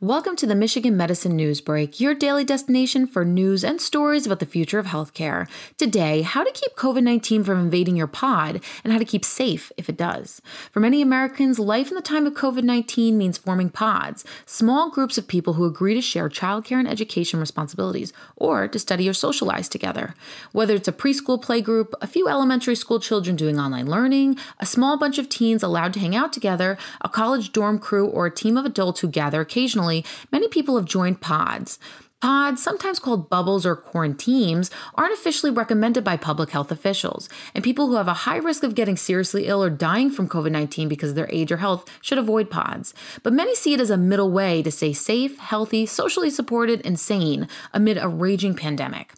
Welcome to the Michigan Medicine News Break, your daily destination for news and stories about the future of healthcare. Today, how to keep COVID 19 from invading your pod and how to keep safe if it does. For many Americans, life in the time of COVID 19 means forming pods, small groups of people who agree to share childcare and education responsibilities or to study or socialize together. Whether it's a preschool playgroup, a few elementary school children doing online learning, a small bunch of teens allowed to hang out together, a college dorm crew, or a team of adults who gather occasionally many people have joined pods. Pods, sometimes called bubbles or quarantines, aren't officially recommended by public health officials, and people who have a high risk of getting seriously ill or dying from COVID 19 because of their age or health should avoid pods. But many see it as a middle way to stay safe, healthy, socially supported, and sane amid a raging pandemic.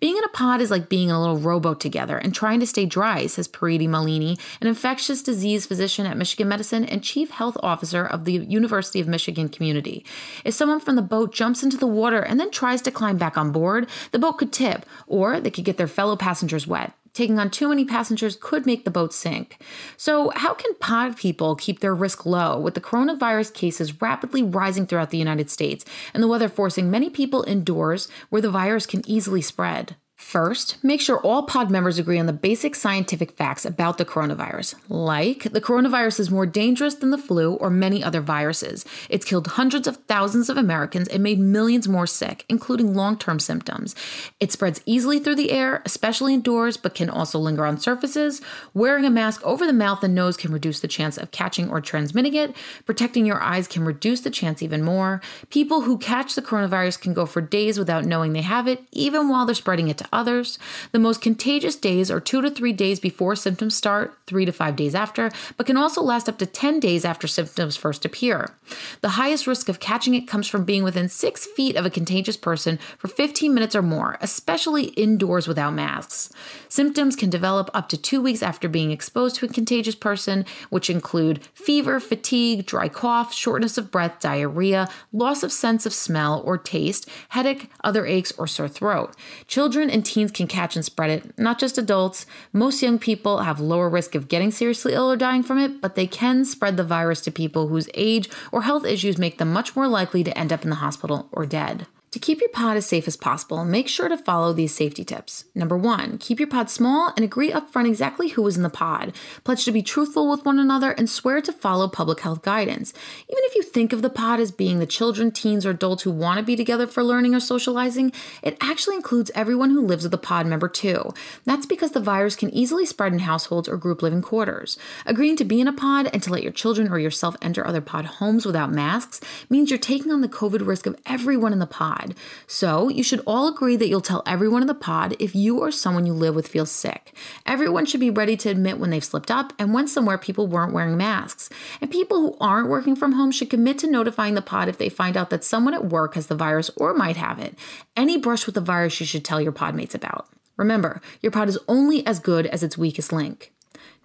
Being in a pod is like being in a little rowboat together and trying to stay dry, says Preeti Malani, an infectious disease physician at Michigan Medicine and chief health officer of the University of Michigan community. If someone from the boat jumps into the water and then tries to climb back on board, the boat could tip, or they could get their fellow passengers wet taking on too many passengers could make the boat sink. So, how can pod people keep their risk low with the coronavirus cases rapidly rising throughout the United States and the weather forcing many people indoors where the virus can easily spread? First, make sure all pod members agree on the basic scientific facts about the coronavirus, like the coronavirus is more dangerous than the flu or many other viruses. It's killed hundreds of thousands of Americans and made millions more sick, including long term symptoms. It spreads easily through the air, especially indoors, but can also linger on surfaces. Wearing a mask over the mouth and nose can reduce the chance of catching or transmitting it. Protecting your eyes can reduce the chance even more. People who catch the coronavirus can go for days without knowing they have it, even while they're spreading it to others. The most contagious days are two to three days before symptoms start, three to five days after, but can also last up to 10 days after symptoms first appear. The highest risk of catching it comes from being within six feet of a contagious person for 15 minutes or more, especially indoors without masks. Symptoms can develop up to two weeks after being exposed to a contagious person, which include fever, fatigue, dry cough, shortness of breath, diarrhea, loss of sense of smell or taste, headache, other aches, or sore throat. Children and teens can catch and spread it, not just adults. Most young people have lower risk of getting seriously ill or dying from it, but they can spread the virus to people whose age or health issues make them much more likely to end up in the hospital or dead. To keep your pod as safe as possible, make sure to follow these safety tips. Number one, keep your pod small and agree upfront exactly who is in the pod. Pledge to be truthful with one another and swear to follow public health guidance. Even if you think of the pod as being the children, teens, or adults who want to be together for learning or socializing, it actually includes everyone who lives with a pod member too. That's because the virus can easily spread in households or group living quarters. Agreeing to be in a pod and to let your children or yourself enter other pod homes without masks means you're taking on the COVID risk of everyone in the pod pod. So you should all agree that you'll tell everyone in the pod if you or someone you live with feels sick. Everyone should be ready to admit when they've slipped up and when somewhere people weren't wearing masks. And people who aren't working from home should commit to notifying the pod if they find out that someone at work has the virus or might have it. Any brush with the virus you should tell your podmates about. Remember, your pod is only as good as its weakest link.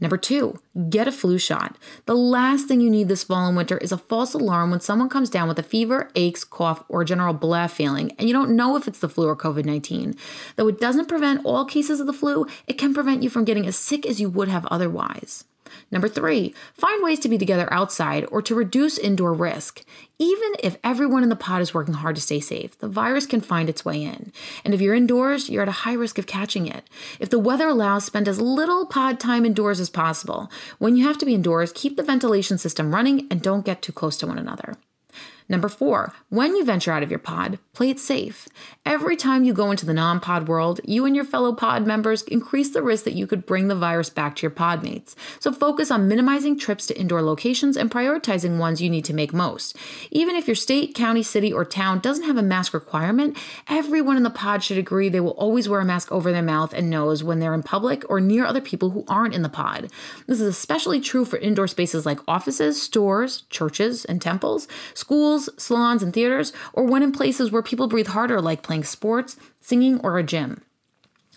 Number two, get a flu shot. The last thing you need this fall and winter is a false alarm when someone comes down with a fever, aches, cough, or general blah feeling, and you don't know if it's the flu or COVID 19. Though it doesn't prevent all cases of the flu, it can prevent you from getting as sick as you would have otherwise. Number three, find ways to be together outside or to reduce indoor risk. Even if everyone in the pod is working hard to stay safe, the virus can find its way in. And if you're indoors, you're at a high risk of catching it. If the weather allows, spend as little pod time indoors as possible. When you have to be indoors, keep the ventilation system running and don't get too close to one another. Number four, when you venture out of your pod, play it safe. Every time you go into the non pod world, you and your fellow pod members increase the risk that you could bring the virus back to your pod mates. So focus on minimizing trips to indoor locations and prioritizing ones you need to make most. Even if your state, county, city, or town doesn't have a mask requirement, everyone in the pod should agree they will always wear a mask over their mouth and nose when they're in public or near other people who aren't in the pod. This is especially true for indoor spaces like offices, stores, churches, and temples, schools salons, and theaters, or when in places where people breathe harder, like playing sports, singing, or a gym.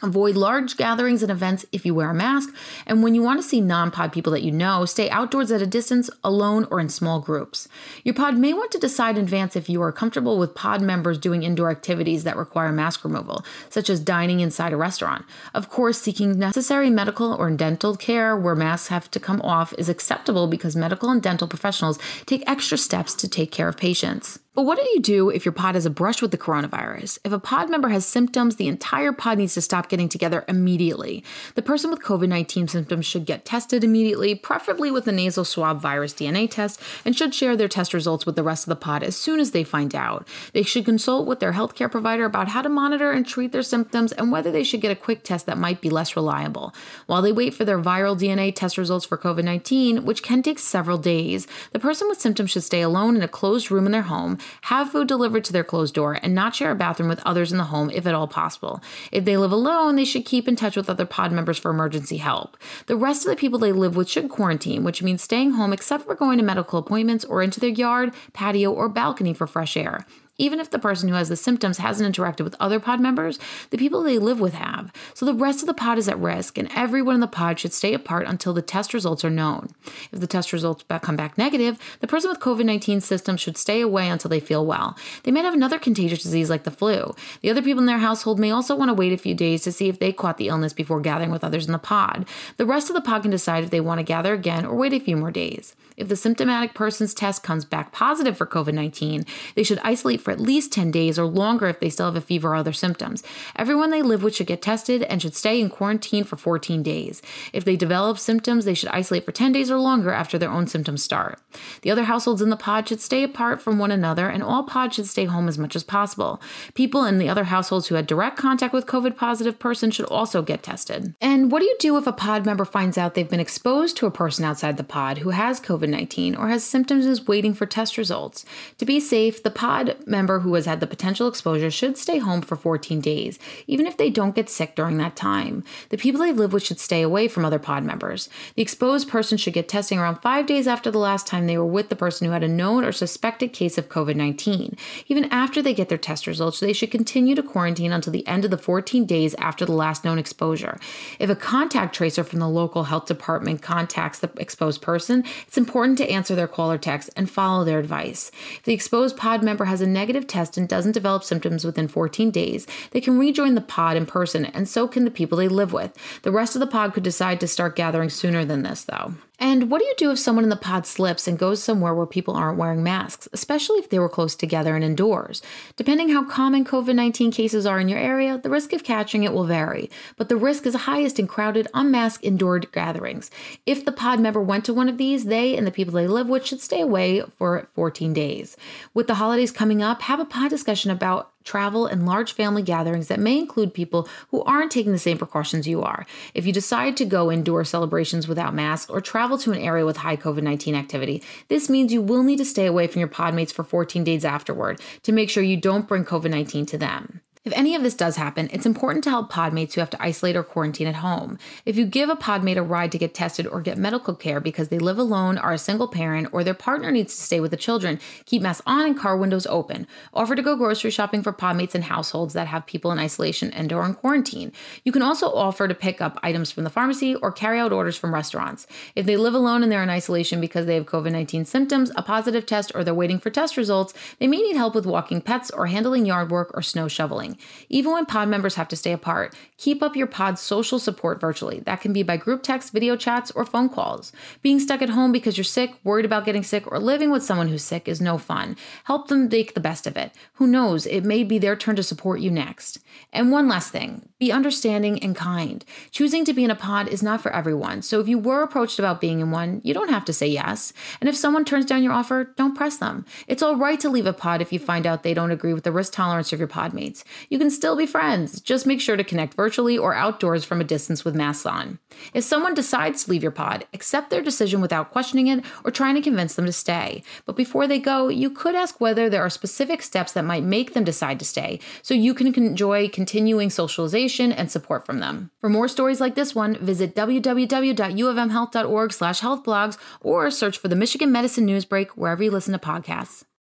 Avoid large gatherings and events if you wear a mask. And when you want to see non pod people that you know, stay outdoors at a distance, alone, or in small groups. Your pod may want to decide in advance if you are comfortable with pod members doing indoor activities that require mask removal, such as dining inside a restaurant. Of course, seeking necessary medical or dental care where masks have to come off is acceptable because medical and dental professionals take extra steps to take care of patients. But what do you do if your pod has a brush with the coronavirus? If a pod member has symptoms, the entire pod needs to stop getting together immediately. The person with COVID 19 symptoms should get tested immediately, preferably with a nasal swab virus DNA test, and should share their test results with the rest of the pod as soon as they find out. They should consult with their healthcare provider about how to monitor and treat their symptoms and whether they should get a quick test that might be less reliable. While they wait for their viral DNA test results for COVID 19, which can take several days, the person with symptoms should stay alone in a closed room in their home have food delivered to their closed door, and not share a bathroom with others in the home if at all possible. If they live alone, they should keep in touch with other pod members for emergency help. The rest of the people they live with should quarantine, which means staying home except for going to medical appointments or into their yard, patio, or balcony for fresh air. Even if the person who has the symptoms hasn't interacted with other pod members, the people they live with have. So the rest of the pod is at risk, and everyone in the pod should stay apart until the test results are known. If the test results come back negative, the person with COVID 19 symptoms should stay away until they feel well. They might have another contagious disease like the flu. The other people in their household may also want to wait a few days to see if they caught the illness before gathering with others in the pod. The rest of the pod can decide if they want to gather again or wait a few more days. If the symptomatic person's test comes back positive for COVID 19, they should isolate for at least 10 days or longer if they still have a fever or other symptoms. Everyone they live with should get tested and should stay in quarantine for 14 days. If they develop symptoms, they should isolate for 10 days or longer after their own symptoms start. The other households in the pod should stay apart from one another, and all pods should stay home as much as possible. People in the other households who had direct contact with COVID positive person should also get tested. And what do you do if a pod member finds out they've been exposed to a person outside the pod who has COVID 19 or has symptoms and is waiting for test results? To be safe, the pod member who has had the potential exposure should stay home for 14 days, even if they don't get sick during that time. The people they live with should stay away from other pod members. The exposed person should get testing around five days after the last time they were with the person who had a known or suspected case of COVID 19. Even after they get their test results, they should continue to quarantine until the end of the 14 days after the last known exposure. If a contact tracer from the local health department contacts the exposed person, it's important to answer their call or text and follow their advice. If the exposed pod member has a negative test and doesn't develop symptoms within 14 days, they can rejoin the pod in person, and so can the people they live with. The rest of the pod could decide to start gathering sooner than this, though. And what do you do if someone in the pod slips and goes somewhere where people aren't wearing masks, especially if they were close together and indoors? Depending how common COVID 19 cases are in your area, the risk of catching it will vary, but the risk is highest in crowded, unmasked indoor gatherings. If the pod member went to one of these, they and the people they live with should stay away for 14 days. With the holidays coming up, have a pod discussion about travel, and large family gatherings that may include people who aren't taking the same precautions you are. If you decide to go indoor celebrations without masks or travel to an area with high COVID 19 activity, this means you will need to stay away from your podmates for 14 days afterward to make sure you don't bring COVID 19 to them. If any of this does happen, it's important to help podmates who have to isolate or quarantine at home. If you give a podmate a ride to get tested or get medical care because they live alone, are a single parent, or their partner needs to stay with the children, keep masks on and car windows open. Offer to go grocery shopping for podmates in households that have people in isolation and or in quarantine. You can also offer to pick up items from the pharmacy or carry out orders from restaurants. If they live alone and they're in isolation because they have COVID-19 symptoms, a positive test, or they're waiting for test results, they may need help with walking pets or handling yard work or snow shoveling. Even when pod members have to stay apart, keep up your pod's social support virtually. That can be by group text, video chats, or phone calls. Being stuck at home because you're sick, worried about getting sick, or living with someone who's sick is no fun. Help them make the best of it. Who knows, it may be their turn to support you next. And one last thing be understanding and kind. Choosing to be in a pod is not for everyone, so if you were approached about being in one, you don't have to say yes. And if someone turns down your offer, don't press them. It's all right to leave a pod if you find out they don't agree with the risk tolerance of your podmates. You can still be friends. Just make sure to connect virtually or outdoors from a distance with masks on. If someone decides to leave your pod, accept their decision without questioning it or trying to convince them to stay. But before they go, you could ask whether there are specific steps that might make them decide to stay so you can enjoy continuing socialization and support from them. For more stories like this one, visit www.uofmhealth.org slash healthblogs or search for the Michigan Medicine Newsbreak wherever you listen to podcasts.